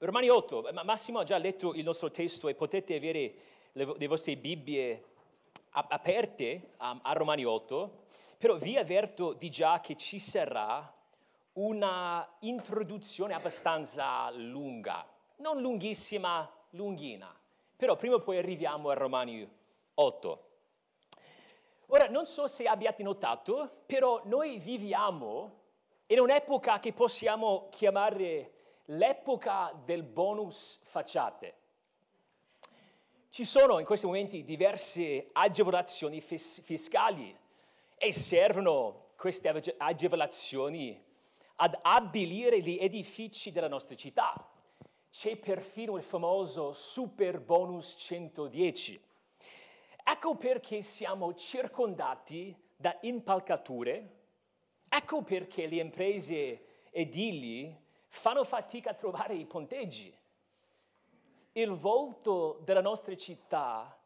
Romani 8, Massimo ha già letto il nostro testo e potete avere le, le vostre Bibbie aperte a, a Romani 8, però vi avverto di già che ci sarà una introduzione abbastanza lunga, non lunghissima, lunghina, però prima o poi arriviamo a Romani 8. Ora, non so se abbiate notato, però noi viviamo in un'epoca che possiamo chiamare l'epoca del bonus facciate. Ci sono in questi momenti diverse agevolazioni fis- fiscali e servono queste agevolazioni ad abilire gli edifici della nostra città. C'è perfino il famoso super bonus 110. Ecco perché siamo circondati da impalcature, ecco perché le imprese edili fanno fatica a trovare i ponteggi. Il volto della nostra città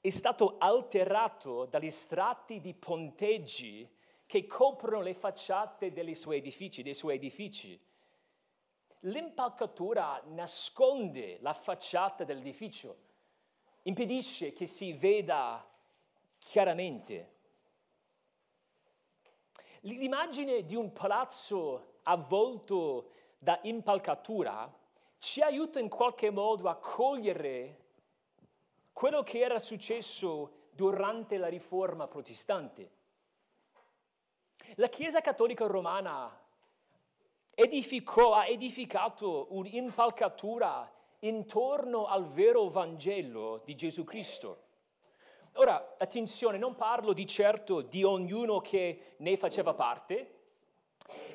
è stato alterato dagli strati di ponteggi che coprono le facciate dei suoi edifici, dei suoi edifici. L'impalcatura nasconde la facciata dell'edificio, impedisce che si veda chiaramente. L'immagine di un palazzo avvolto da impalcatura ci aiuta in qualche modo a cogliere quello che era successo durante la riforma protestante. La Chiesa Cattolica Romana edificò, ha edificato un'impalcatura intorno al vero Vangelo di Gesù Cristo. Ora, attenzione, non parlo di certo di ognuno che ne faceva parte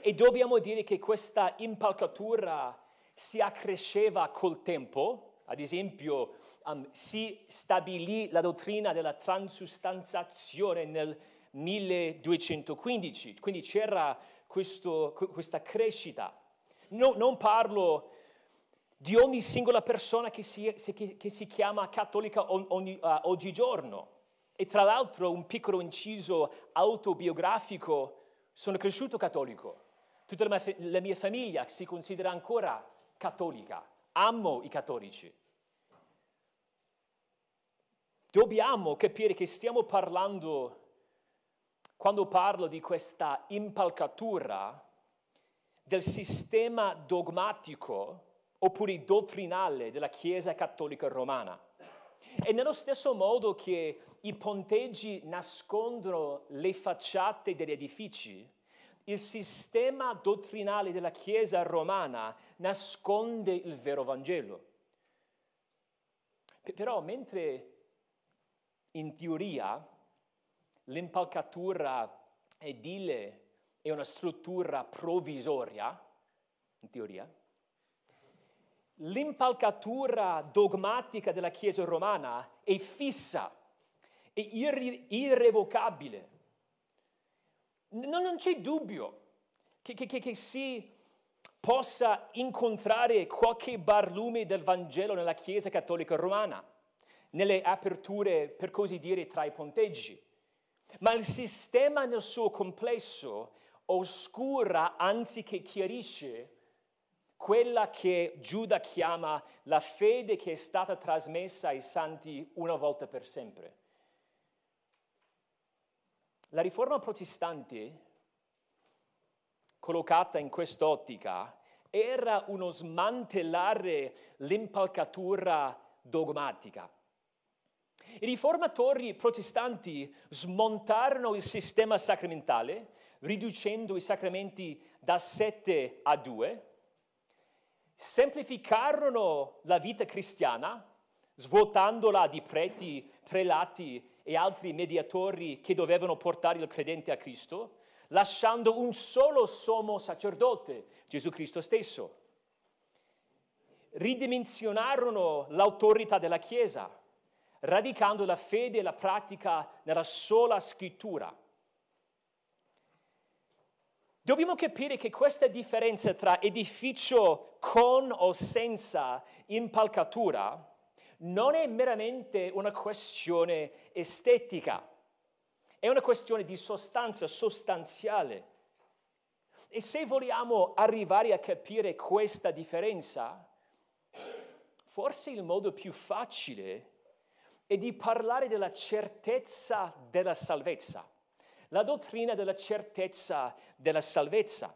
e dobbiamo dire che questa impalcatura si accresceva col tempo, ad esempio um, si stabilì la dottrina della transustanzazione nel 1215, quindi c'era questo, questa crescita. No, non parlo di ogni singola persona che si, che, si chiama cattolica ogni, uh, oggigiorno. E tra l'altro un piccolo inciso autobiografico, sono cresciuto cattolico. Tutta la mia, la mia famiglia si considera ancora cattolica. Amo i cattolici. Dobbiamo capire che stiamo parlando, quando parlo di questa impalcatura, del sistema dogmatico oppure dottrinale della Chiesa cattolica romana. E nello stesso modo che i ponteggi nascondono le facciate degli edifici, il sistema dottrinale della Chiesa romana nasconde il vero Vangelo. Però mentre in teoria l'impalcatura edile è una struttura provvisoria, in teoria, l'impalcatura dogmatica della Chiesa romana è fissa, è irre- irrevocabile. Non, non, c'è dubbio che, che, che, che si possa incontrare qualche barlume del Vangelo nella Chiesa cattolica romana nelle aperture, per così dire, tra i ponteggi. Ma il sistema nel suo complesso oscura anziché chiarisce quella che Giuda chiama la fede che è stata trasmessa ai santi una volta per sempre. La riforma protestante, collocata in quest'ottica, era uno smantellare l'impalcatura dogmatica i riformatori protestanti smontarono il sistema sacramentale, riducendo i sacramenti da sette a due, semplificarono la vita cristiana, svuotandola di preti, prelati e altri mediatori che dovevano portare il credente a Cristo, lasciando un solo sommo sacerdote, Gesù Cristo stesso. Ridimensionarono l'autorità della Chiesa, radicando la fede e la pratica nella sola scrittura. Dobbiamo capire che questa differenza tra edificio con o senza impalcatura non è meramente una questione estetica, è una questione di sostanza sostanziale. E se vogliamo arrivare a capire questa differenza, forse il modo più facile è di parlare della certezza della salvezza, la dottrina della certezza della salvezza.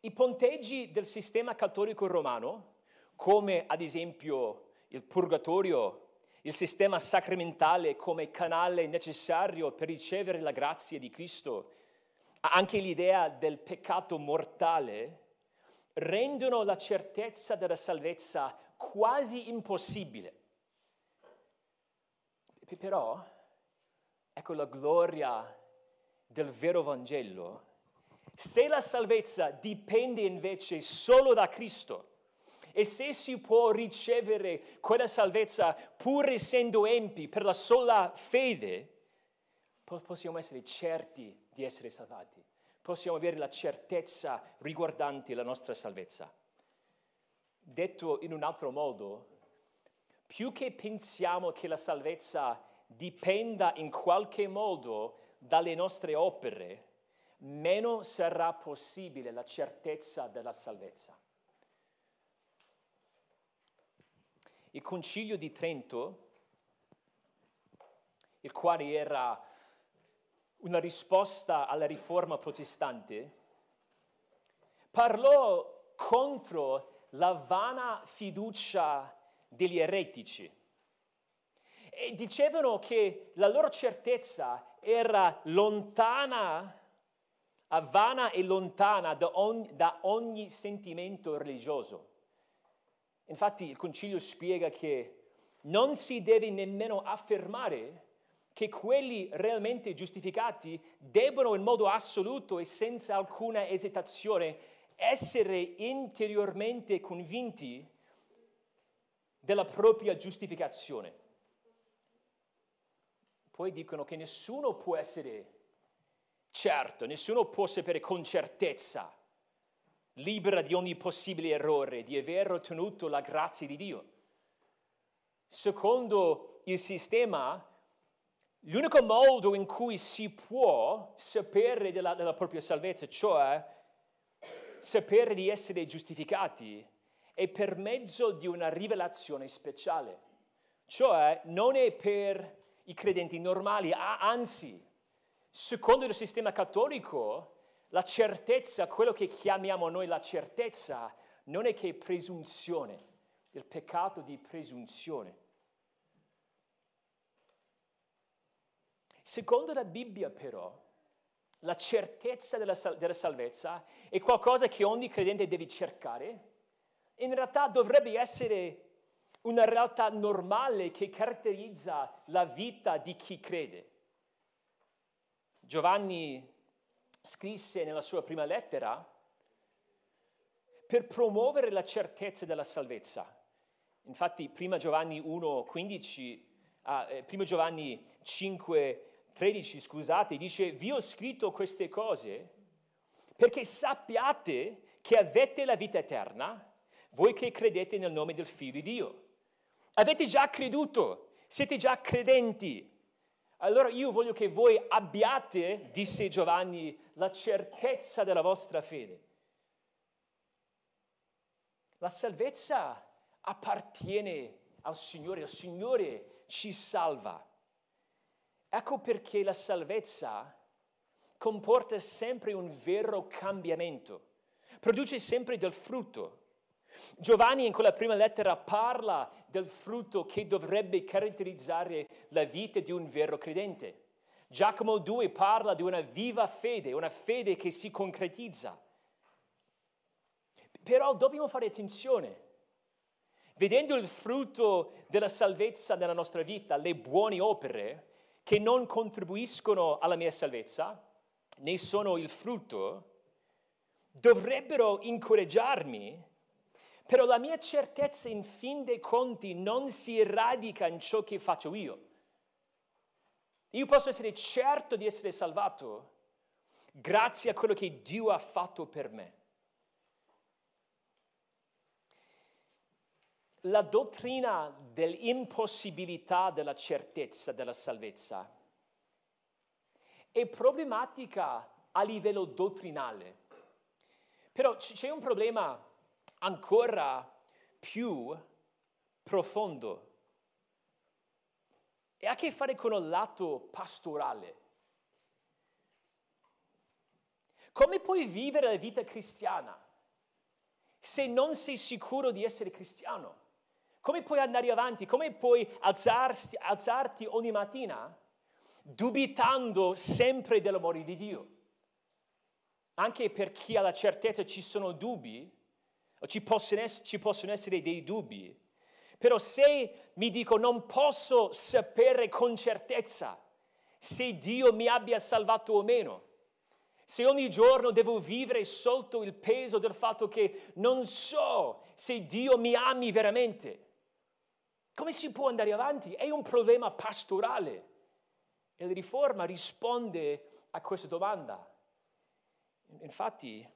I ponteggi del sistema cattolico romano, come ad esempio il purgatorio, il sistema sacramentale come canale necessario per ricevere la grazia di Cristo, anche l'idea del peccato mortale, rendono la certezza della salvezza quasi impossibile. Però, ecco la gloria del vero Vangelo. Se la salvezza dipende invece solo da Cristo, e se si può ricevere quella salvezza pur essendo empi per la sola fede, possiamo essere certi di essere salvati. Possiamo avere la certezza riguardante la nostra salvezza. Detto in un altro modo, più che pensiamo che la salvezza dipenda in qualche modo dalle nostre opere, meno sarà possibile la certezza della salvezza. Il concilio di Trento, il quale era una risposta alla riforma protestante, parlò contro la vana fiducia degli eretici e dicevano che la loro certezza era lontana, vana e lontana da ogni, da ogni sentimento religioso. Infatti il concilio spiega che non si deve nemmeno affermare che quelli realmente giustificati debbono in modo assoluto e senza alcuna esitazione essere interiormente convinti della propria giustificazione. Poi dicono che nessuno può essere certo, nessuno può sapere con certezza libera di ogni possibile errore, di aver ottenuto la grazia di Dio. Secondo il sistema, l'unico modo in cui si può sapere della, della propria salvezza, cioè sapere di essere giustificati, è per mezzo di una rivelazione speciale. Cioè non è per i credenti normali, anzi, secondo il sistema cattolico, la certezza, quello che chiamiamo noi la certezza, non è che presunzione, il peccato di presunzione. Secondo la Bibbia però, la certezza della, della salvezza è qualcosa che ogni credente deve cercare. In realtà dovrebbe essere una realtà normale che caratterizza la vita di chi crede. Giovanni scrisse nella sua prima lettera per promuovere la certezza della salvezza. Infatti, prima Giovanni 1, 15, ah, eh, prima Giovanni 5, 13, scusate, dice, vi ho scritto queste cose perché sappiate che avete la vita eterna, voi che credete nel nome del Figlio di Dio. Avete già creduto, siete già credenti. Allora io voglio che voi abbiate, disse Giovanni, la certezza della vostra fede. La salvezza appartiene al Signore, il Signore ci salva. Ecco perché la salvezza comporta sempre un vero cambiamento, produce sempre del frutto. Giovanni in quella prima lettera parla del frutto che dovrebbe caratterizzare la vita di un vero credente. Giacomo 2 parla di una viva fede, una fede che si concretizza. Però dobbiamo fare attenzione. Vedendo il frutto della salvezza nella nostra vita, le buone opere che non contribuiscono alla mia salvezza, ne sono il frutto, dovrebbero incoraggiarmi però la mia certezza in fin dei conti non si radica in ciò che faccio io. Io posso essere certo di essere salvato grazie a quello che Dio ha fatto per me. La dottrina dell'impossibilità della certezza della salvezza è problematica a livello dottrinale. Però c'è un problema ancora più profondo e ha a che fare con il lato pastorale. Come puoi vivere la vita cristiana se non sei sicuro di essere cristiano? Come puoi andare avanti? Come puoi alzarti, alzarti ogni mattina dubitando sempre dell'amore di Dio? Anche per chi ha la certezza ci sono dubbi, ci possono, essere, ci possono essere dei dubbi, però se mi dico non posso sapere con certezza se Dio mi abbia salvato o meno, se ogni giorno devo vivere sotto il peso del fatto che non so se Dio mi ami veramente, come si può andare avanti? È un problema pastorale. E la riforma risponde a questa domanda. Infatti,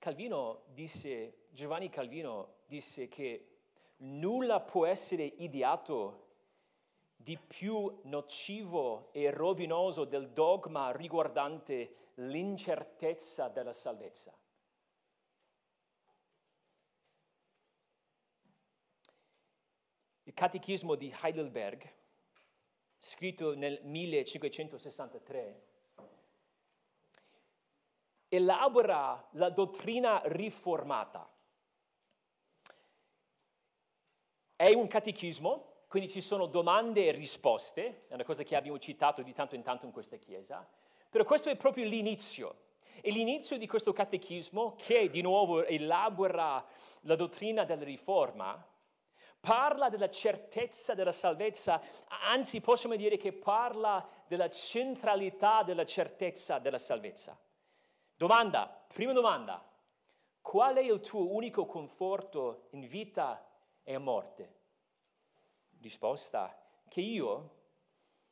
Calvino disse, Giovanni Calvino disse che nulla può essere ideato di più nocivo e rovinoso del dogma riguardante l'incertezza della salvezza. Il Catechismo di Heidelberg, scritto nel 1563, elabora la dottrina riformata. È un catechismo quindi ci sono domande e risposte, è una cosa che abbiamo citato di tanto in tanto in questa chiesa, però questo è proprio l'inizio. E l'inizio di questo catechismo, che di nuovo elabora la dottrina della riforma, parla della certezza della salvezza, anzi possiamo dire che parla della centralità della certezza della salvezza. Domanda, prima domanda, qual è il tuo unico conforto in vita e a morte? risposta che io,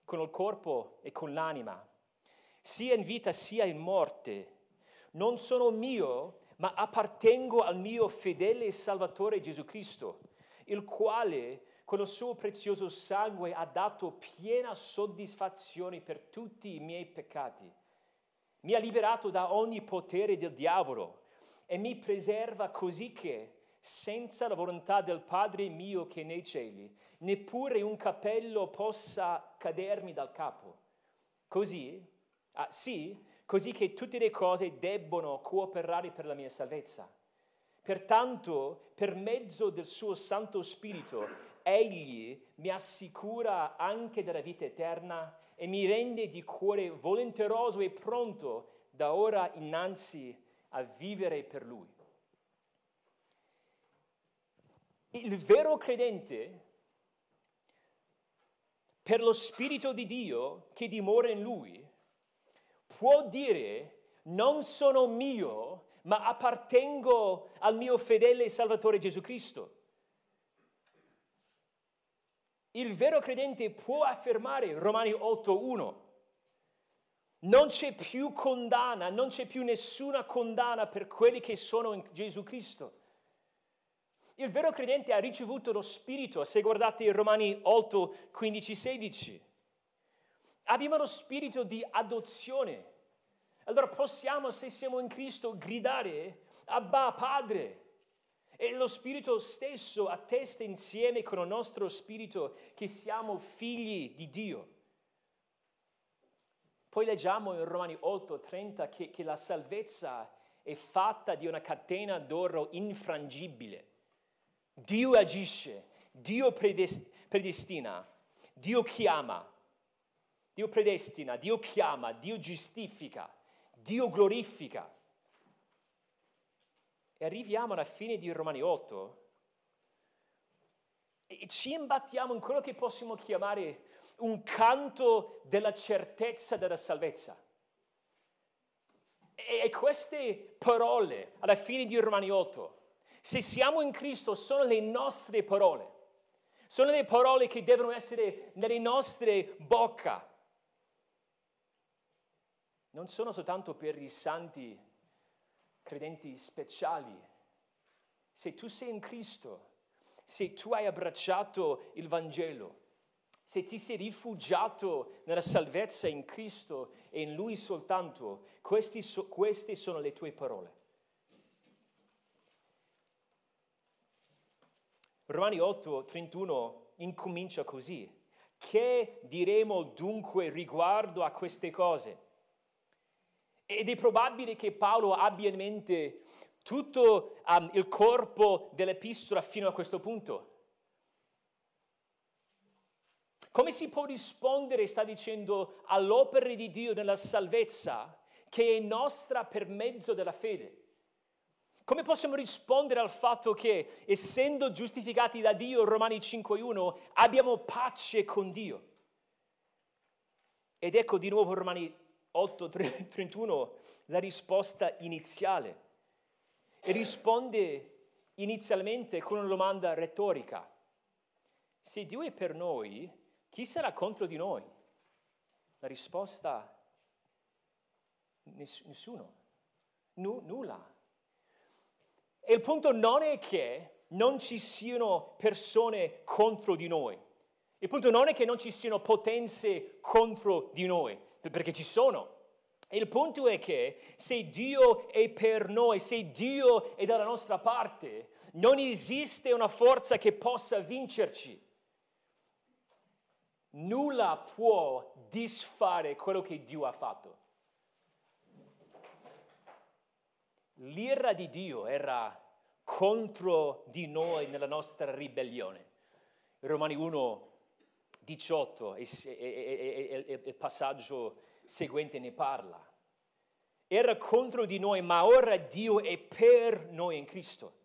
con il corpo e con l'anima, sia in vita sia in morte, non sono mio, ma appartengo al mio fedele Salvatore Gesù Cristo, il quale con il suo prezioso sangue ha dato piena soddisfazione per tutti i miei peccati. Mi ha liberato da ogni potere del diavolo e mi preserva così che, senza la volontà del Padre mio che è nei cieli, neppure un capello possa cadermi dal capo. Così, ah, sì, così che tutte le cose debbono cooperare per la mia salvezza. Pertanto, per mezzo del suo Santo Spirito, Egli mi assicura anche della vita eterna e mi rende di cuore volenteroso e pronto da ora innanzi a vivere per Lui. Il vero credente per lo Spirito di Dio che dimora in lui, può dire non sono mio, ma appartengo al mio fedele Salvatore Gesù Cristo. Il vero credente può affermare Romani 8.1. Non c'è più condanna, non c'è più nessuna condanna per quelli che sono in Gesù Cristo. Il vero credente ha ricevuto lo Spirito, se guardate Romani 8, 15, 16. Abbiamo lo Spirito di adozione. Allora possiamo, se siamo in Cristo, gridare Abba Padre. E lo Spirito stesso attesta insieme con il nostro Spirito che siamo figli di Dio. Poi leggiamo in Romani 8, 30 che, che la salvezza è fatta di una catena d'oro infrangibile. Dio agisce, Dio predestina, Dio chiama, Dio predestina, Dio chiama, Dio giustifica, Dio glorifica. E arriviamo alla fine di Romani 8 e ci imbattiamo in quello che possiamo chiamare un canto della certezza della salvezza. E queste parole alla fine di Romani 8 se siamo in Cristo sono le nostre parole, sono le parole che devono essere nelle nostre bocche. Non sono soltanto per i santi credenti speciali. Se tu sei in Cristo, se tu hai abbracciato il Vangelo, se ti sei rifugiato nella salvezza in Cristo e in Lui soltanto, so, queste sono le tue parole. Romani 8, 31 incomincia così. Che diremo dunque riguardo a queste cose? Ed è probabile che Paolo abbia in mente tutto um, il corpo dell'epistola fino a questo punto. Come si può rispondere, sta dicendo, all'opera di Dio nella salvezza che è nostra per mezzo della fede? Come possiamo rispondere al fatto che, essendo giustificati da Dio, Romani 5.1, abbiamo pace con Dio? Ed ecco di nuovo Romani 8.31 la risposta iniziale. E risponde inizialmente con una domanda retorica. Se Dio è per noi, chi sarà contro di noi? La risposta nessuno, N- nulla. E il punto non è che non ci siano persone contro di noi. Il punto non è che non ci siano potenze contro di noi, perché ci sono. Il punto è che se Dio è per noi, se Dio è dalla nostra parte, non esiste una forza che possa vincerci. Nulla può disfare quello che Dio ha fatto. L'ira di Dio era contro di noi nella nostra ribellione. Romani 1, 18, il passaggio seguente ne parla. Era contro di noi, ma ora Dio è per noi in Cristo.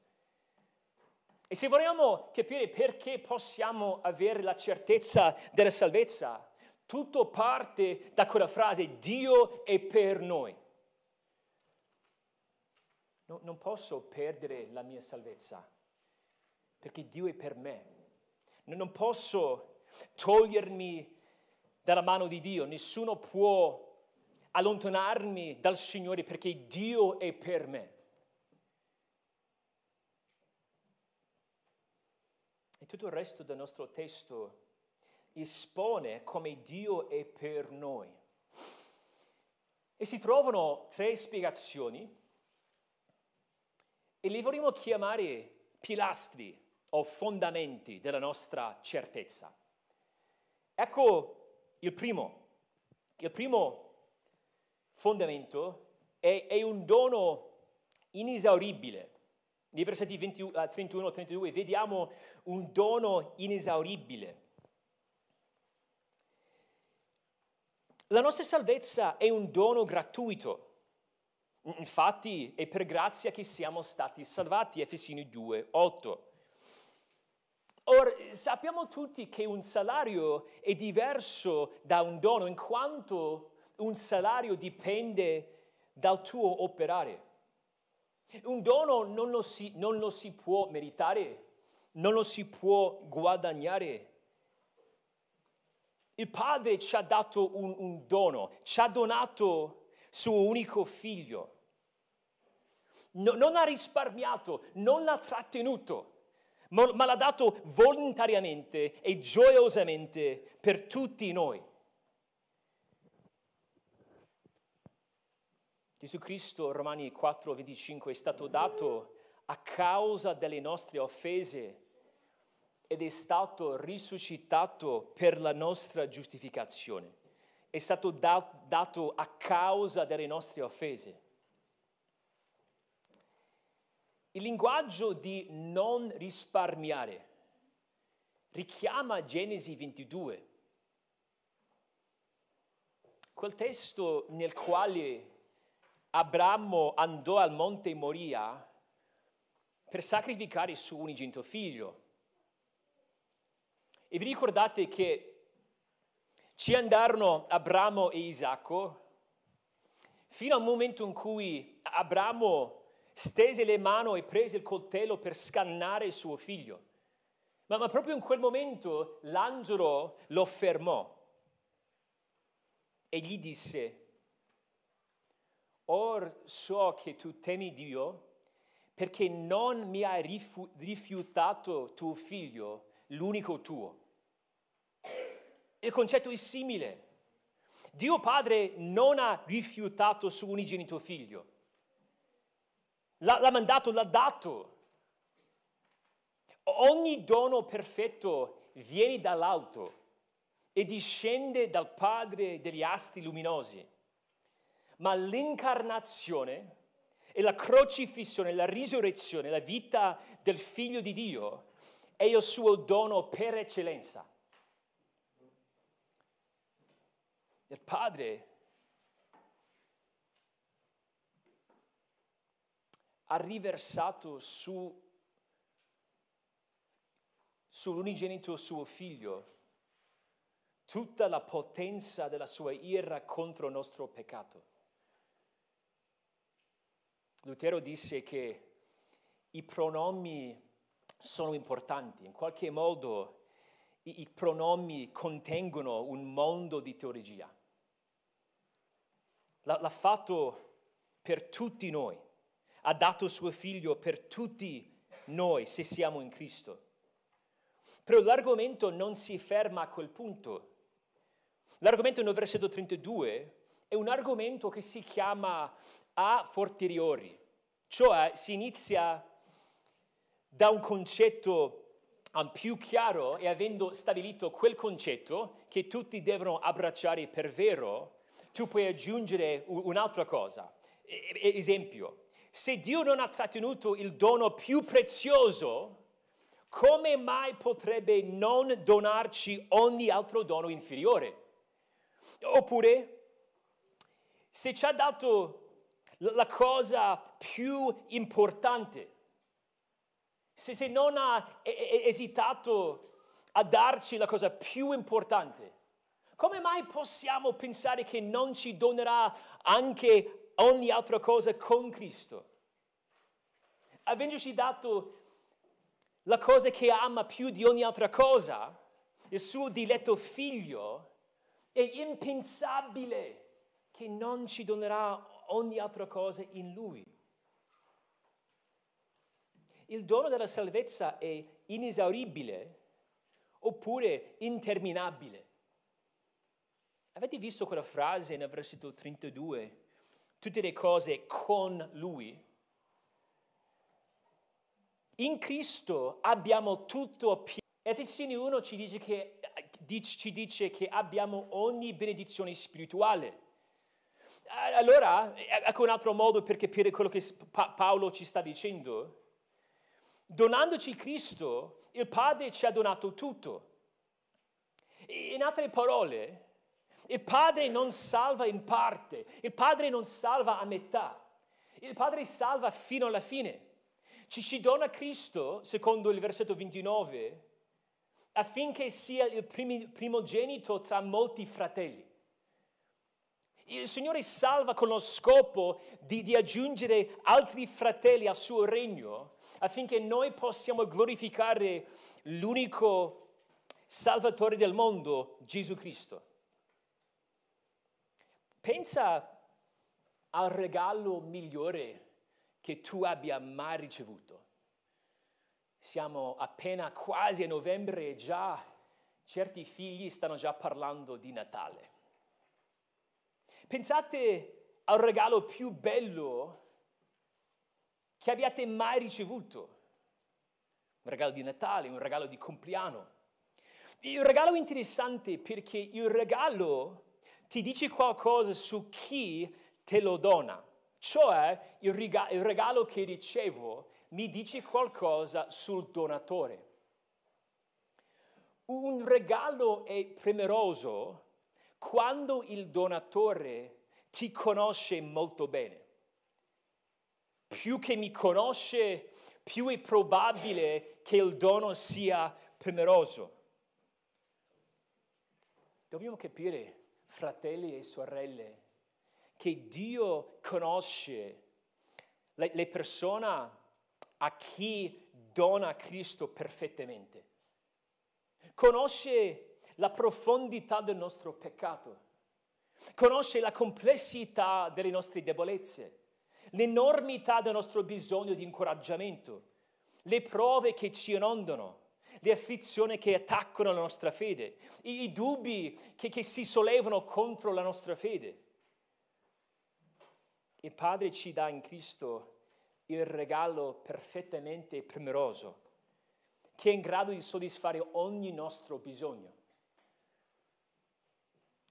E se vogliamo capire perché possiamo avere la certezza della salvezza, tutto parte da quella frase Dio è per noi. No, non posso perdere la mia salvezza perché Dio è per me. Non posso togliermi dalla mano di Dio, nessuno può allontanarmi dal Signore perché Dio è per me. E tutto il resto del nostro testo espone come Dio è per noi. E si trovano tre spiegazioni e li vorremmo chiamare pilastri o fondamenti della nostra certezza. Ecco il primo. Il primo fondamento è, è un dono inesauribile. Nei versetti 20, 31 32 vediamo un dono inesauribile. La nostra salvezza è un dono gratuito. Infatti è per grazia che siamo stati salvati, Efesini 2, 8. Ora, sappiamo tutti che un salario è diverso da un dono in quanto un salario dipende dal tuo operare. Un dono non lo si, non lo si può meritare, non lo si può guadagnare. Il Padre ci ha dato un, un dono, ci ha donato suo unico figlio. No, non ha risparmiato, non l'ha trattenuto, ma, l'ha dato volontariamente e gioiosamente per tutti noi. Gesù Cristo, Romani 4, 25, è stato dato a causa delle nostre offese ed è stato risuscitato per la nostra giustificazione. È stato da- dato a causa delle nostre offese. Il linguaggio di non risparmiare. Richiama Genesi 22, quel testo nel quale Abramo andò al monte Moria per sacrificare il suo unigenito figlio. E vi ricordate che ci andarono Abramo e Isacco? Fino al momento in cui Abramo stese le mani e prese il coltello per scannare il suo figlio. Ma, ma proprio in quel momento l'angelo lo fermò e gli disse, Or so che tu temi Dio perché non mi hai rifiutato tuo figlio, l'unico tuo. Il concetto è simile. Dio Padre non ha rifiutato suo unigenito figlio l'ha, l'ha mandato, l'ha dato. Ogni dono perfetto viene dall'alto e discende dal Padre degli astri luminosi. Ma l'incarnazione e la crocifissione, la risurrezione, la vita del Figlio di Dio è il suo dono per eccellenza. Il Padre ha riversato su, sull'unigenito suo figlio tutta la potenza della sua ira contro il nostro peccato. Lutero disse che i pronomi sono importanti, in qualche modo i, i pronomi contengono un mondo di teologia. L'ha, l'ha fatto per tutti noi, ha dato suo figlio per tutti noi se siamo in Cristo. Però l'argomento non si ferma a quel punto. L'argomento nel versetto 32 è un argomento che si chiama a fortiori, cioè si inizia da un concetto più chiaro e avendo stabilito quel concetto che tutti devono abbracciare per vero, tu puoi aggiungere un'altra cosa. esempio, se Dio non ha trattenuto il dono più prezioso, come mai potrebbe non donarci ogni altro dono inferiore? Oppure, se ci ha dato la cosa più importante, se, se non ha esitato a darci la cosa più importante, come mai possiamo pensare che non ci donerà anche ogni altra cosa con Cristo? Avendoci dato la cosa che ama più di ogni altra cosa, il suo diletto figlio, è impensabile che non ci donerà ogni altra cosa in Lui. Il dono della salvezza è inesauribile oppure interminabile. Avete visto quella frase nel versetto 32? Tutte le cose con Lui. In Cristo abbiamo tutto pieno. Efesini 1 ci dice che ci dice che abbiamo ogni benedizione spirituale. Allora, ecco un altro modo per capire quello che Paolo ci sta dicendo. Donandoci Cristo, il Padre ci ha donato tutto. In altre parole, il Padre non salva in parte, il Padre non salva a metà, il Padre salva fino alla fine. Ci, ci dona Cristo, secondo il versetto 29, affinché sia il primogenito tra molti fratelli. Il Signore salva con lo scopo di, di, aggiungere altri fratelli al suo regno affinché noi possiamo glorificare l'unico Salvatore del mondo, Gesù Cristo. Pensa al regalo migliore che tu abbia mai ricevuto. Siamo appena quasi a novembre e già certi figli stanno già parlando di Natale. Pensate al regalo più bello che abbiate mai ricevuto. Un regalo di Natale, un regalo di compleanno. Il regalo interessante perché il regalo ti dice qualcosa su chi te lo dona. Cioè il regalo che ricevo mi dice qualcosa sul donatore. Un regalo è premeroso quando il donatore ti conosce molto bene. Più che mi conosce, più è probabile che il dono sia premeroso. Dobbiamo capire, fratelli e sorelle, che Dio conosce le, le persone a chi dona Cristo perfettamente. Conosce la profondità del nostro peccato. Conosce la complessità delle nostre debolezze, l'enormità del nostro bisogno di incoraggiamento, le prove che ci inondano, le afflizioni che attaccano la nostra fede, i, i dubbi che, che si sollevano contro la nostra fede. Il Padre ci dà in Cristo il regalo perfettamente premeroso, che è in grado di soddisfare ogni nostro bisogno.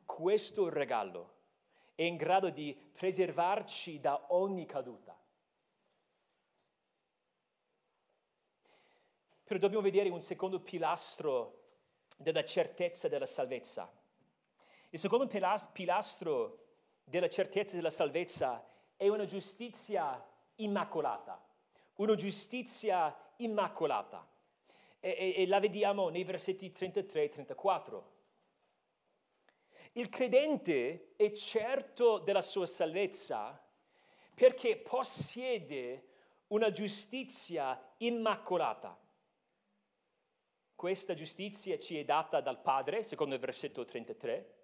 Questo regalo è in grado di preservarci da ogni caduta. Però dobbiamo vedere un secondo pilastro della certezza della salvezza. Il secondo pilastro della certezza della salvezza è una giustizia immacolata, una giustizia immacolata. E, e, e la vediamo nei versetti 33 e 34. Il credente è certo della sua salvezza perché possiede una giustizia immacolata. Questa giustizia ci è data dal Padre, secondo il versetto 33,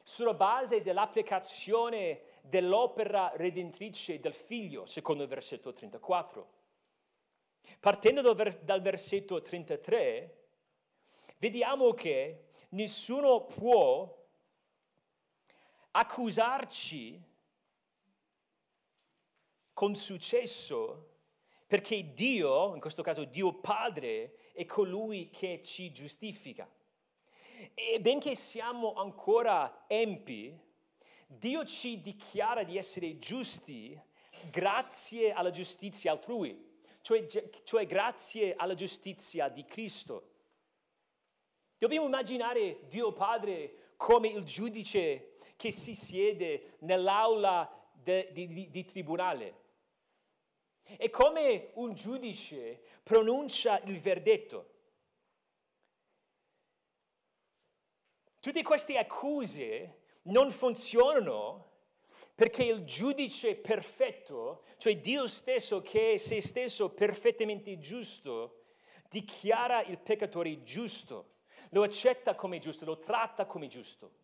sulla base dell'applicazione dell'opera redentrice del Figlio, secondo il versetto 34. Partendo dal versetto 33, vediamo che nessuno può accusarci con successo perché Dio, in questo caso Dio Padre, è colui che ci giustifica. E benché siamo ancora empi, Dio ci dichiara di essere giusti grazie alla giustizia altrui, cioè, cioè grazie alla giustizia di Cristo. Dobbiamo immaginare Dio Padre come il giudice che si siede nell'aula di, di, di tribunale. E come un giudice pronuncia il verdetto. Tutte queste accuse non funzionano perché il giudice perfetto, cioè Dio stesso che è se stesso perfettamente giusto, dichiara il peccatore giusto, lo accetta come giusto, lo tratta come giusto.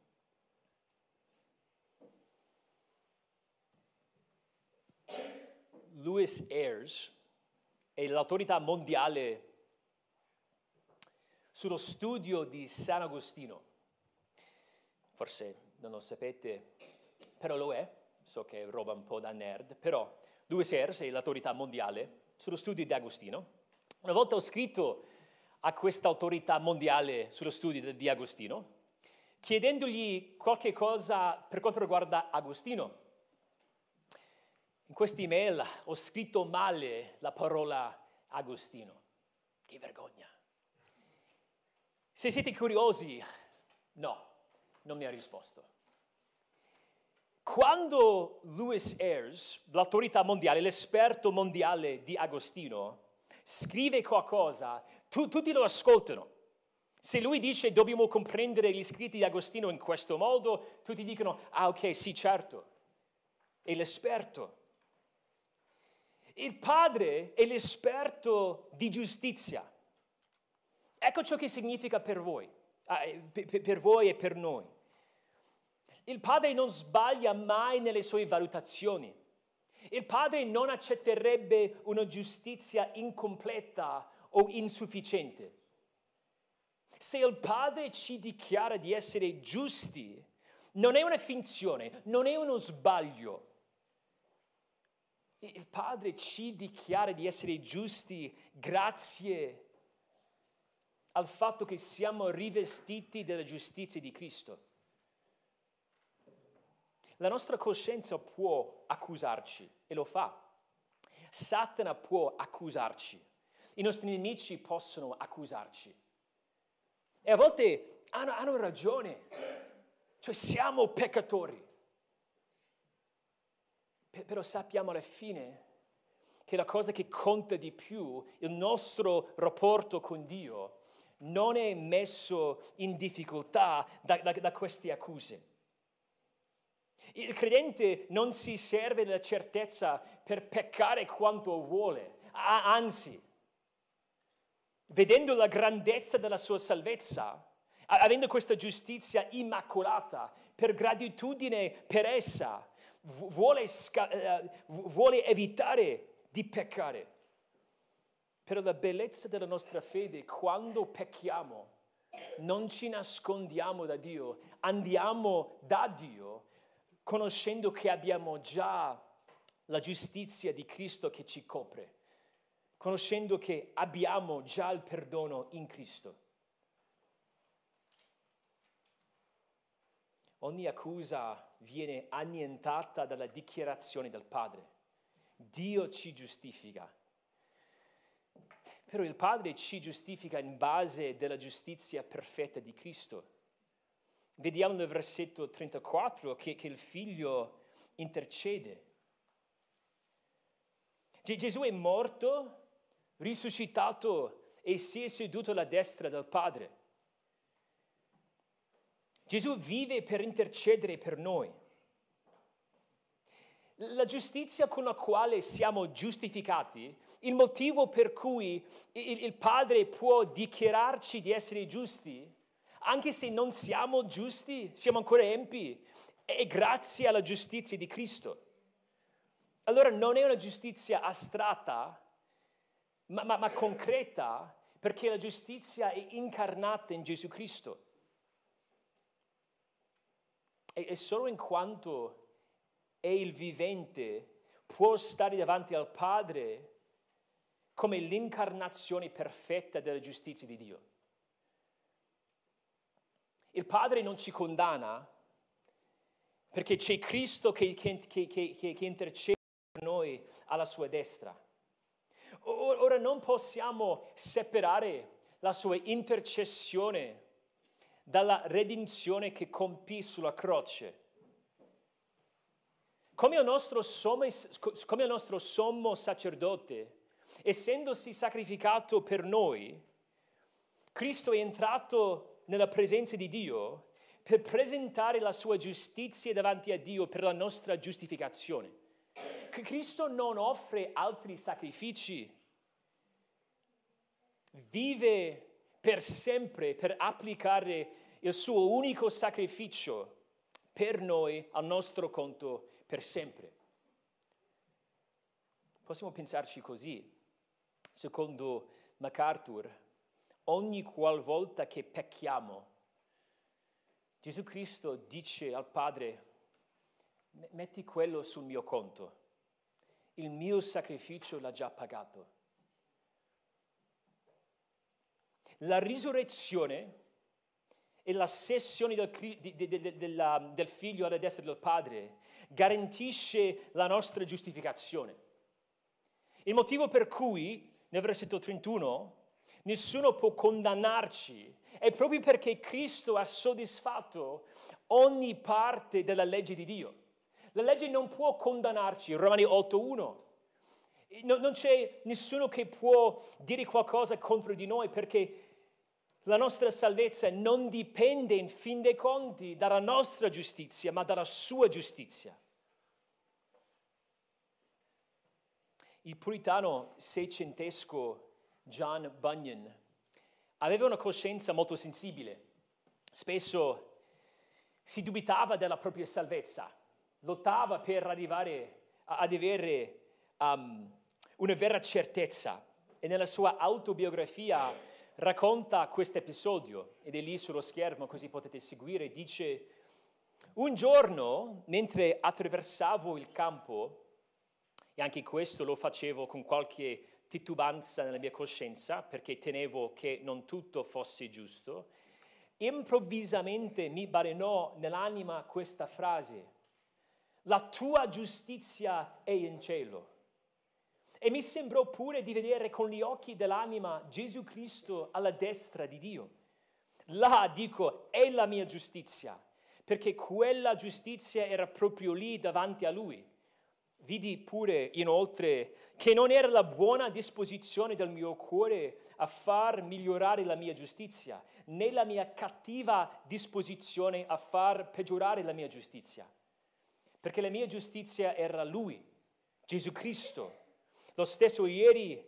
Louis Ayres è l'autorità mondiale sullo studio di San Agostino forse non lo sapete, però lo è, so che è roba un po' da nerd, però Louis Sayers è l'autorità mondiale sullo studio di Agostino. Una volta ho scritto a questa autorità mondiale sullo studio di Agostino, chiedendogli qualche cosa per quanto riguarda Agostino. In questa email ho scritto male la parola Agostino. Che vergogna. Se siete curiosi, no, non mi ha risposto. Quando Louis Ayres, l'autorità mondiale, l'esperto mondiale di Agostino, scrive qualcosa, tu, tutti lo ascoltano. Se lui dice dobbiamo comprendere gli scritti di Agostino in questo modo, tutti dicono, ah ok, sì certo, è l'esperto. Il padre è l'esperto di giustizia. Ecco ciò che significa per voi, ah, per voi e per noi. Il padre non sbaglia mai nelle sue valutazioni. Il padre non accetterebbe una giustizia incompleta o insufficiente. Se il padre ci dichiara di essere giusti, non è una finzione, non è uno sbaglio. Il padre ci dichiara di essere giusti grazie al fatto che siamo rivestiti della giustizia di Cristo. La nostra coscienza può accusarci e lo fa. Satana può accusarci. I nostri nemici possono accusarci. E a volte hanno, hanno ragione. Cioè siamo peccatori. Però sappiamo alla fine che la cosa che conta di più, il nostro rapporto con Dio, non è messo in difficoltà da, da, da queste accuse. Il credente non si serve della certezza per peccare quanto vuole, anzi, vedendo la grandezza della sua salvezza, avendo questa giustizia immacolata, per gratitudine per essa, vuole, uh, vuole evitare di peccare. Per la bellezza della nostra fede, quando pecchiamo, non ci nascondiamo da Dio, andiamo da Dio conoscendo che abbiamo già la giustizia di Cristo che ci copre. conoscendo che abbiamo già il perdono in Cristo. Ogni accusa viene annientata dalla dichiarazione del Padre. Dio ci giustifica. Però il Padre ci giustifica in base della giustizia perfetta di Cristo. Vediamo nel versetto 34 che, che il Figlio intercede. Gesù è morto, risuscitato e si è seduto alla destra del Padre. Gesù vive per intercedere per noi. La giustizia con la quale siamo giustificati, il motivo per cui il Padre può dichiararci di essere giusti, anche se non siamo giusti, siamo ancora empi, è grazie alla giustizia di Cristo. Allora non è una giustizia astratta, ma, ma, ma concreta, perché la giustizia è incarnata in Gesù Cristo. E, solo in quanto è il vivente può stare davanti al Padre come l'incarnazione perfetta della giustizia di Dio. Il Padre non ci condanna perché c'è Cristo che, che, che, che intercede per noi alla sua destra. Ora non possiamo separare la sua intercessione dalla redenzione che compì sulla croce. Come il nostro sommo, come il nostro sommo sacerdote, essendosi sacrificato per noi, Cristo è entrato nella presenza di Dio per presentare la sua giustizia davanti a Dio per la nostra giustificazione. Cristo non offre altri sacrifici, vive per sempre per applicare il suo unico sacrificio per noi al nostro conto per sempre. Possiamo pensarci così. Secondo MacArthur, ogni qualvolta che pecchiamo, Gesù Cristo dice al Padre, metti quello sul mio conto, il mio sacrificio l'ha già pagato. La risurrezione e la sessione del, del, del, del figlio alla destra del padre garantisce la nostra giustificazione. Il motivo per cui nel versetto 31 nessuno può condannarci è proprio perché Cristo ha soddisfatto ogni parte della legge di Dio. La legge non può condannarci, Romani 8.1. Non c'è nessuno che può dire qualcosa contro di noi perché la nostra salvezza non dipende in fin dei conti dalla nostra giustizia, ma dalla sua giustizia. Il puritano seicentesco John Bunyan aveva una coscienza molto sensibile. Spesso si dubitava della propria salvezza, lottava per arrivare ad avere um, una vera certezza e nella sua autobiografia racconta questo episodio ed è lì sullo schermo così potete seguire, dice un giorno mentre attraversavo il campo, e anche questo lo facevo con qualche titubanza nella mia coscienza perché tenevo che non tutto fosse giusto, improvvisamente mi balenò nell'anima questa frase, la tua giustizia è in cielo. E mi sembrò pure di vedere con gli occhi dell'anima Gesù Cristo alla destra di Dio. Là dico, è la mia giustizia, perché quella giustizia era proprio lì davanti a lui. Vidi pure inoltre che non era la buona disposizione del mio cuore a far migliorare la mia giustizia, né la mia cattiva disposizione a far peggiorare la mia giustizia, perché la mia giustizia era lui, Gesù Cristo lo stesso ieri,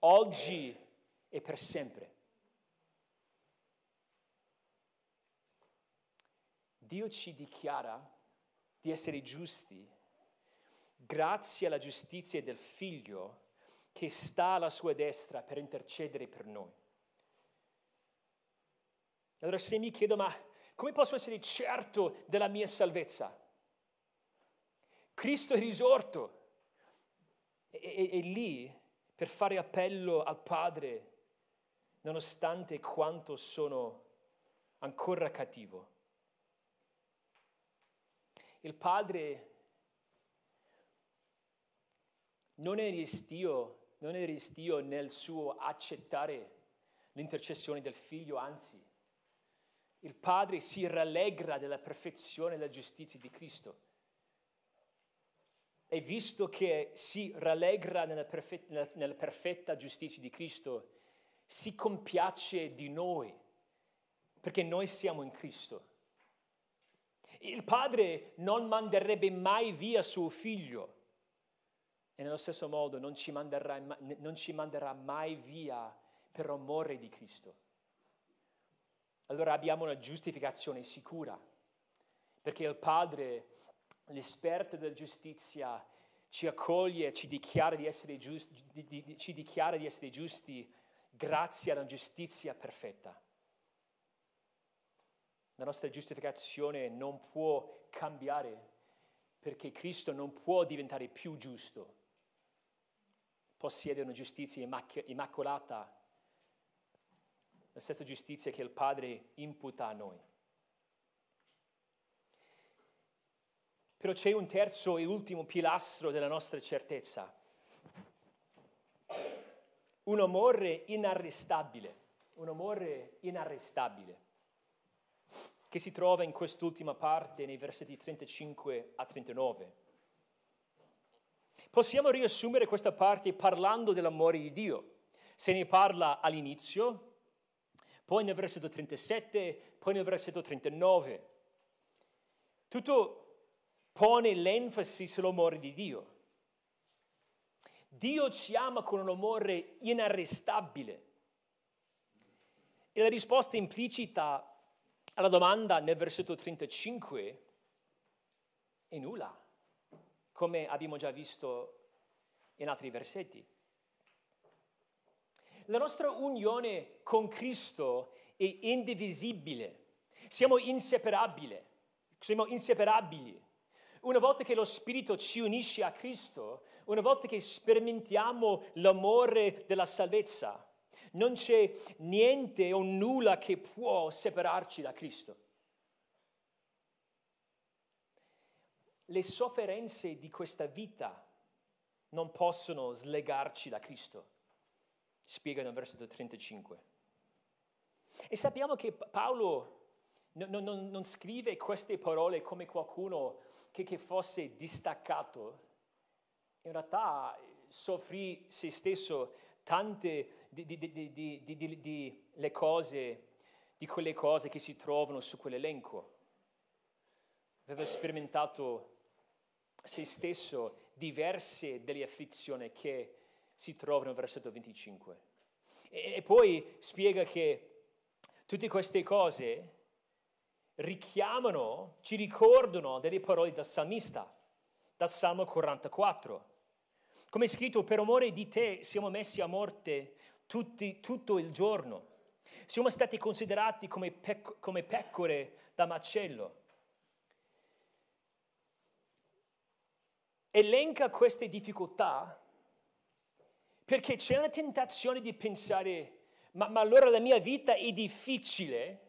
oggi e per sempre. Dio ci dichiara di essere giusti grazie alla giustizia del Figlio che sta alla sua destra per intercedere per noi. Allora se mi chiedo, ma come posso essere certo della mia salvezza? Cristo è risorto è, è, lì per fare appello al Padre, nonostante quanto sono ancora cattivo. Il Padre non è restio, non è restio nel suo accettare l'intercessione del figlio, anzi, il Padre si rallegra della perfezione e della giustizia di Cristo. E visto che si rallegra nella perfetta, nella perfetta giustizia di Cristo, si compiace di noi, perché noi siamo in Cristo. Il Padre non manderebbe mai via suo figlio e nello stesso modo non ci manderà, non ci manderà mai via per amore di Cristo allora abbiamo una giustificazione sicura, perché il Padre, l'esperto della giustizia, ci accoglie, ci dichiara di essere giusti, di, di, ci dichiara di essere giusti grazie alla giustizia perfetta. La nostra giustificazione non può cambiare perché Cristo non può diventare più giusto, possiede una giustizia immacolata la stessa giustizia che il Padre imputa a noi. Però c'è un terzo e ultimo pilastro della nostra certezza, un amore inarrestabile, un amore inarrestabile, che si trova in quest'ultima parte nei versetti 35 a 39. Possiamo riassumere questa parte parlando dell'amore di Dio. Se ne parla all'inizio, poi nel versetto 37, poi nel versetto 39. Tutto pone l'enfasi sull'amore di Dio. Dio ci ama con un amore inarrestabile. E la risposta implicita alla domanda nel versetto 35 è nulla, come abbiamo già visto in altri versetti. La nostra unione con Cristo è indivisibile, siamo inseparabili, siamo inseparabili. Una volta che lo Spirito ci unisce a Cristo, una volta che sperimentiamo l'amore della salvezza, non c'è niente o nulla che può separarci da Cristo. Le sofferenze di questa vita non possono slegarci da Cristo spiega nel versetto 35. E sappiamo che Paolo non, non, non scrive queste parole come qualcuno che, che fosse distaccato. In realtà soffrì se stesso tante di, di, di, di, le cose, di quelle cose che si trovano su quell'elenco. Aveva sperimentato se stesso diverse delle afflizioni che si trova nel versetto 25. E, e poi spiega che tutte queste cose richiamano, ci ricordano delle parole del salmista, dal Salmo 44. Come è scritto, per amore di te siamo messi a morte tutti, tutto il giorno. Siamo stati considerati come, pec- come pecore da macello. Elenca queste difficoltà perché c'è una tentazione di pensare, ma, ma allora la mia vita è difficile.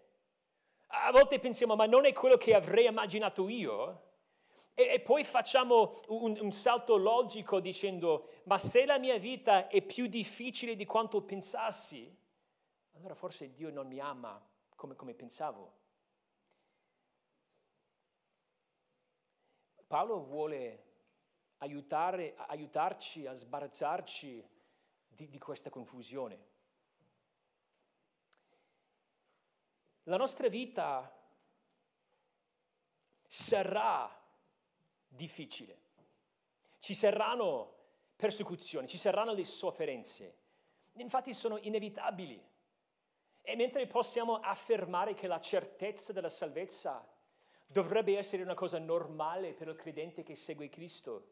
A volte pensiamo, ma non è quello che avrei immaginato io. E, poi facciamo un, un, salto logico dicendo, ma se la mia vita è più difficile di quanto pensassi, allora forse Dio non mi ama come, come pensavo. Paolo vuole aiutare, aiutarci a sbarazzarci di, di questa confusione. La nostra vita sarà difficile, ci saranno persecuzioni, ci saranno le sofferenze, infatti sono inevitabili. E mentre possiamo affermare che la certezza della salvezza dovrebbe essere una cosa normale per il credente che segue Cristo,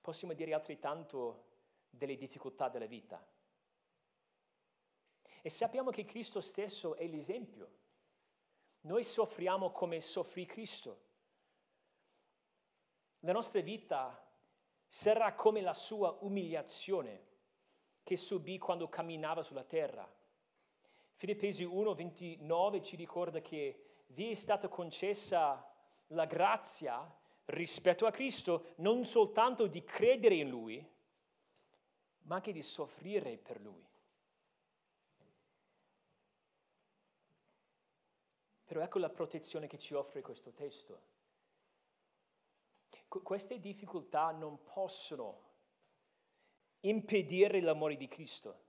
possiamo dire altrettanto delle difficoltà della vita. E sappiamo che Cristo stesso è l'esempio. Noi soffriamo come soffrì Cristo. La nostra vita sarà come la sua umiliazione che subì quando camminava sulla terra. Filippesi 1:29 ci ricorda che vi è stata concessa la grazia rispetto a Cristo non soltanto di credere in Lui, ma anche di soffrire per Lui. Però ecco la protezione che ci offre questo testo. queste difficoltà non possono impedire l'amore di Cristo.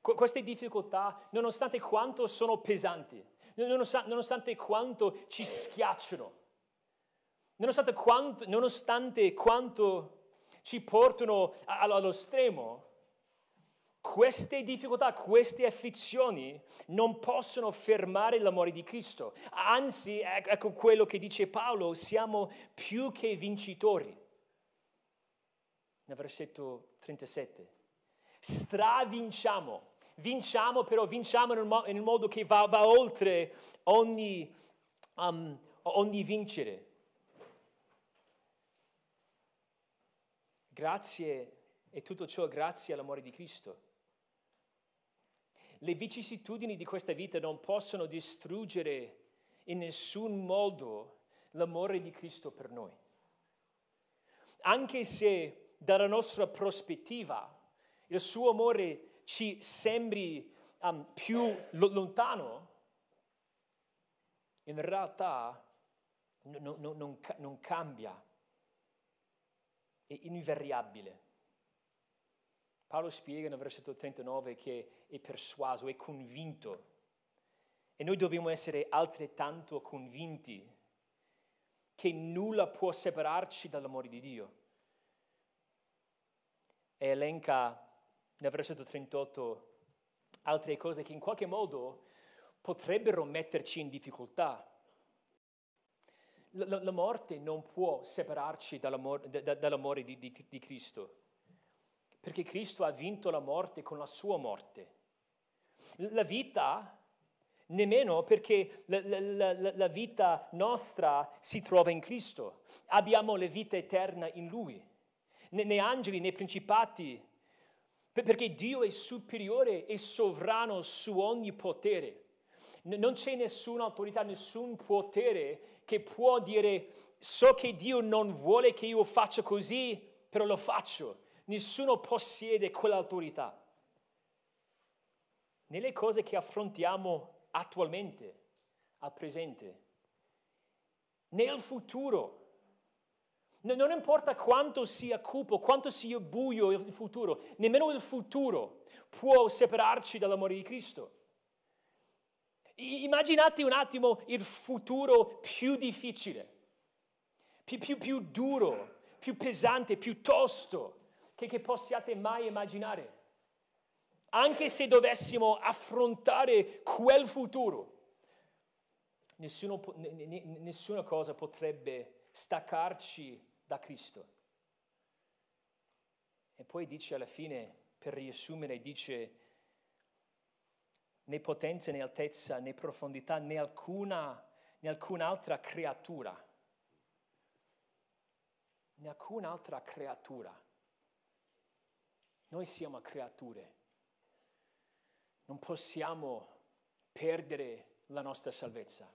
queste difficoltà, nonostante quanto sono pesanti, nonostante quanto ci schiacciano, nonostante quanto, nonostante quanto ci portano allo stremo, queste difficoltà, queste afflizioni non possono fermare l'amore di Cristo. Anzi, ecco quello che dice Paolo, siamo più che vincitori. Nel versetto 37. Stravinciamo. Vinciamo, però vinciamo in un modo che va, va oltre ogni, um, ogni vincere. Grazie e tutto ciò grazie all'amore di Cristo. Le vicissitudini di questa vita non possono distruggere in nessun modo l'amore di Cristo per noi. Anche se dalla nostra prospettiva il suo amore ci sembri um, più lontano, in realtà non, non, non, non cambia, è invariabile. Paolo spiega nel versetto 39 che è persuaso, è convinto. E noi dobbiamo essere altrettanto convinti che nulla può separarci dall'amore di Dio. E elenca nel versetto 38 altre cose che in qualche modo potrebbero metterci in difficoltà. La, la morte non può separarci dall'amore, dall'amore di, di, di Cristo perché Cristo ha vinto la morte con la sua morte. La vita nemmeno perché la, la, la, la, vita nostra si trova in Cristo. Abbiamo la vita eterna in Lui. Né, né angeli né principati, perché Dio è superiore e sovrano su ogni potere. Non c'è nessuna autorità, nessun potere che può dire so che Dio non vuole che io faccia così, però lo faccio nessuno possiede quell'autorità. Nelle cose che affrontiamo attualmente, al presente, nel futuro. Non importa quanto sia cupo, quanto sia buio il futuro, nemmeno il futuro può separarci dall'amore di Cristo. Immaginate un attimo il futuro più difficile, più, più, più duro, più pesante, più tosto che, che possiate mai immaginare. Anche se dovessimo affrontare quel futuro, nessuno, nessuna cosa potrebbe staccarci da Cristo. E poi dice alla fine, per riassumere, dice né potenza né altezza né profondità né alcuna, né alcun'altra creatura, né alcun'altra creatura noi siamo creature. Non possiamo perdere la nostra salvezza.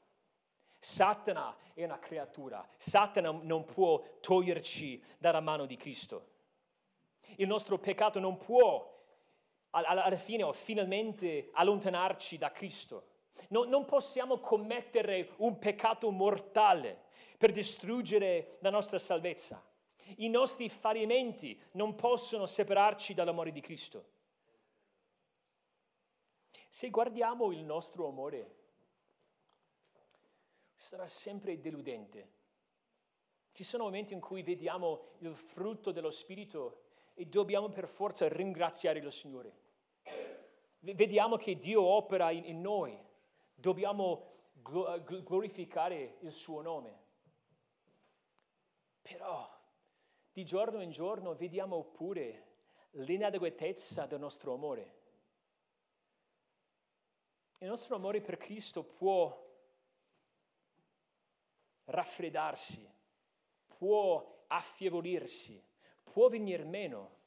Satana è una creatura. Satana non può toglierci dalla mano di Cristo. Il nostro peccato non può alla fine o finalmente allontanarci da Cristo. No, non possiamo commettere un peccato mortale per distruggere la nostra salvezza. I nostri fallimenti non possono separarci dall'amore di Cristo. Se guardiamo il nostro amore, sarà sempre deludente. Ci sono momenti in cui vediamo il frutto dello Spirito e dobbiamo per forza ringraziare il Signore. Vediamo che Dio opera in, noi, dobbiamo glorificare il suo nome. Però di giorno in giorno vediamo pure l'inadeguatezza del nostro amore. Il nostro amore per Cristo può raffreddarsi, può affievolirsi, può venire meno.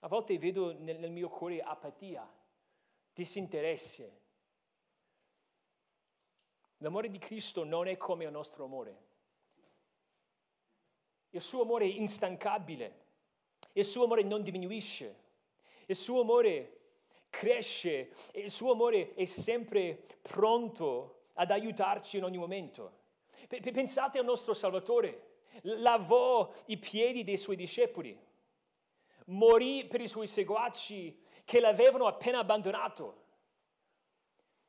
A volte vedo nel, nel mio cuore apatia, disinteresse. L'amore di Cristo non è come il nostro amore. Il suo amore è instancabile, il suo amore non diminuisce, il suo amore cresce il suo amore è sempre pronto ad aiutarci in ogni momento. Pensate al nostro Salvatore, lavò i piedi dei suoi discepoli, morì per i suoi seguaci che l'avevano appena abbandonato.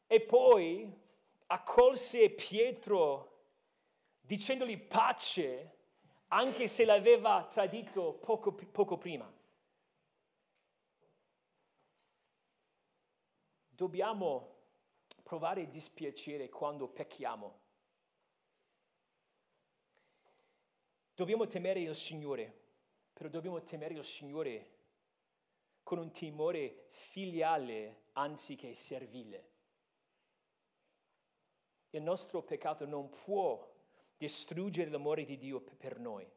E poi accolse Pietro dicendogli pace anche se l'aveva tradito poco, poco prima. Dobbiamo provare dispiacere quando pecchiamo. Dobbiamo temere il Signore, però dobbiamo temere il Signore con un timore filiale anziché servile. Il nostro peccato non può distruggere l'amore di Dio per noi.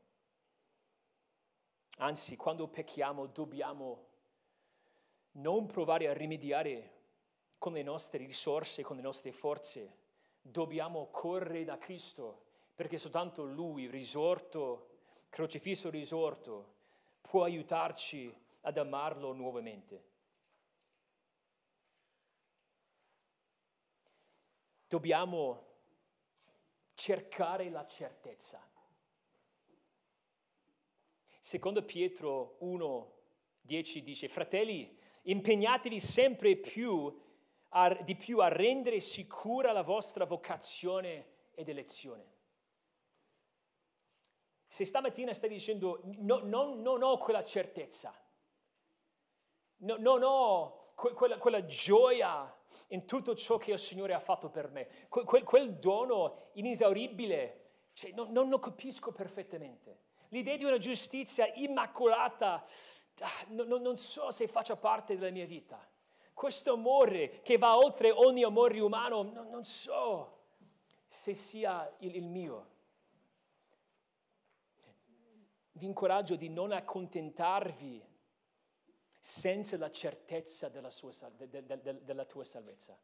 Anzi, quando pecchiamo dobbiamo non provare a rimediare con le nostre risorse, con le nostre forze. Dobbiamo correre da Cristo perché soltanto Lui, risorto, crocifisso risorto, può aiutarci ad amarlo nuovamente. Dobbiamo cercare la certezza. Secondo Pietro 1, 10 dice, fratelli, impegnatevi sempre più a, di più a rendere sicura la vostra vocazione ed elezione. Se stamattina stai dicendo no, no, non ho quella certezza, no, non ho que, quella, quella, gioia in tutto ciò che il Signore ha fatto per me, quel, quel dono inesauribile, cioè, non, non lo capisco perfettamente. L'idea di una giustizia immacolata, ah, non so se faccia parte della mia vita questo amore che va oltre ogni amore umano, non so se sia il, il mio. Vi incoraggio di non accontentarvi senza la certezza della, sua, de, de, de, della tua salvezza.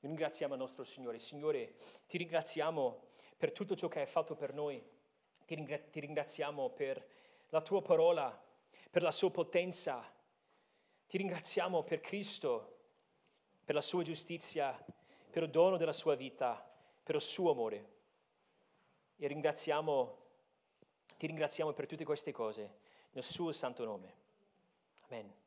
Ringraziamo il nostro Signore. Signore, ti ringraziamo per tutto ciò che hai fatto per noi. Ti ringraziamo per la tua parola, per la sua potenza ti ringraziamo per Cristo, per la sua giustizia, per il dono della sua vita, per il suo amore. E ringraziamo, ti ringraziamo per tutte queste cose, nel suo santo nome. Amen.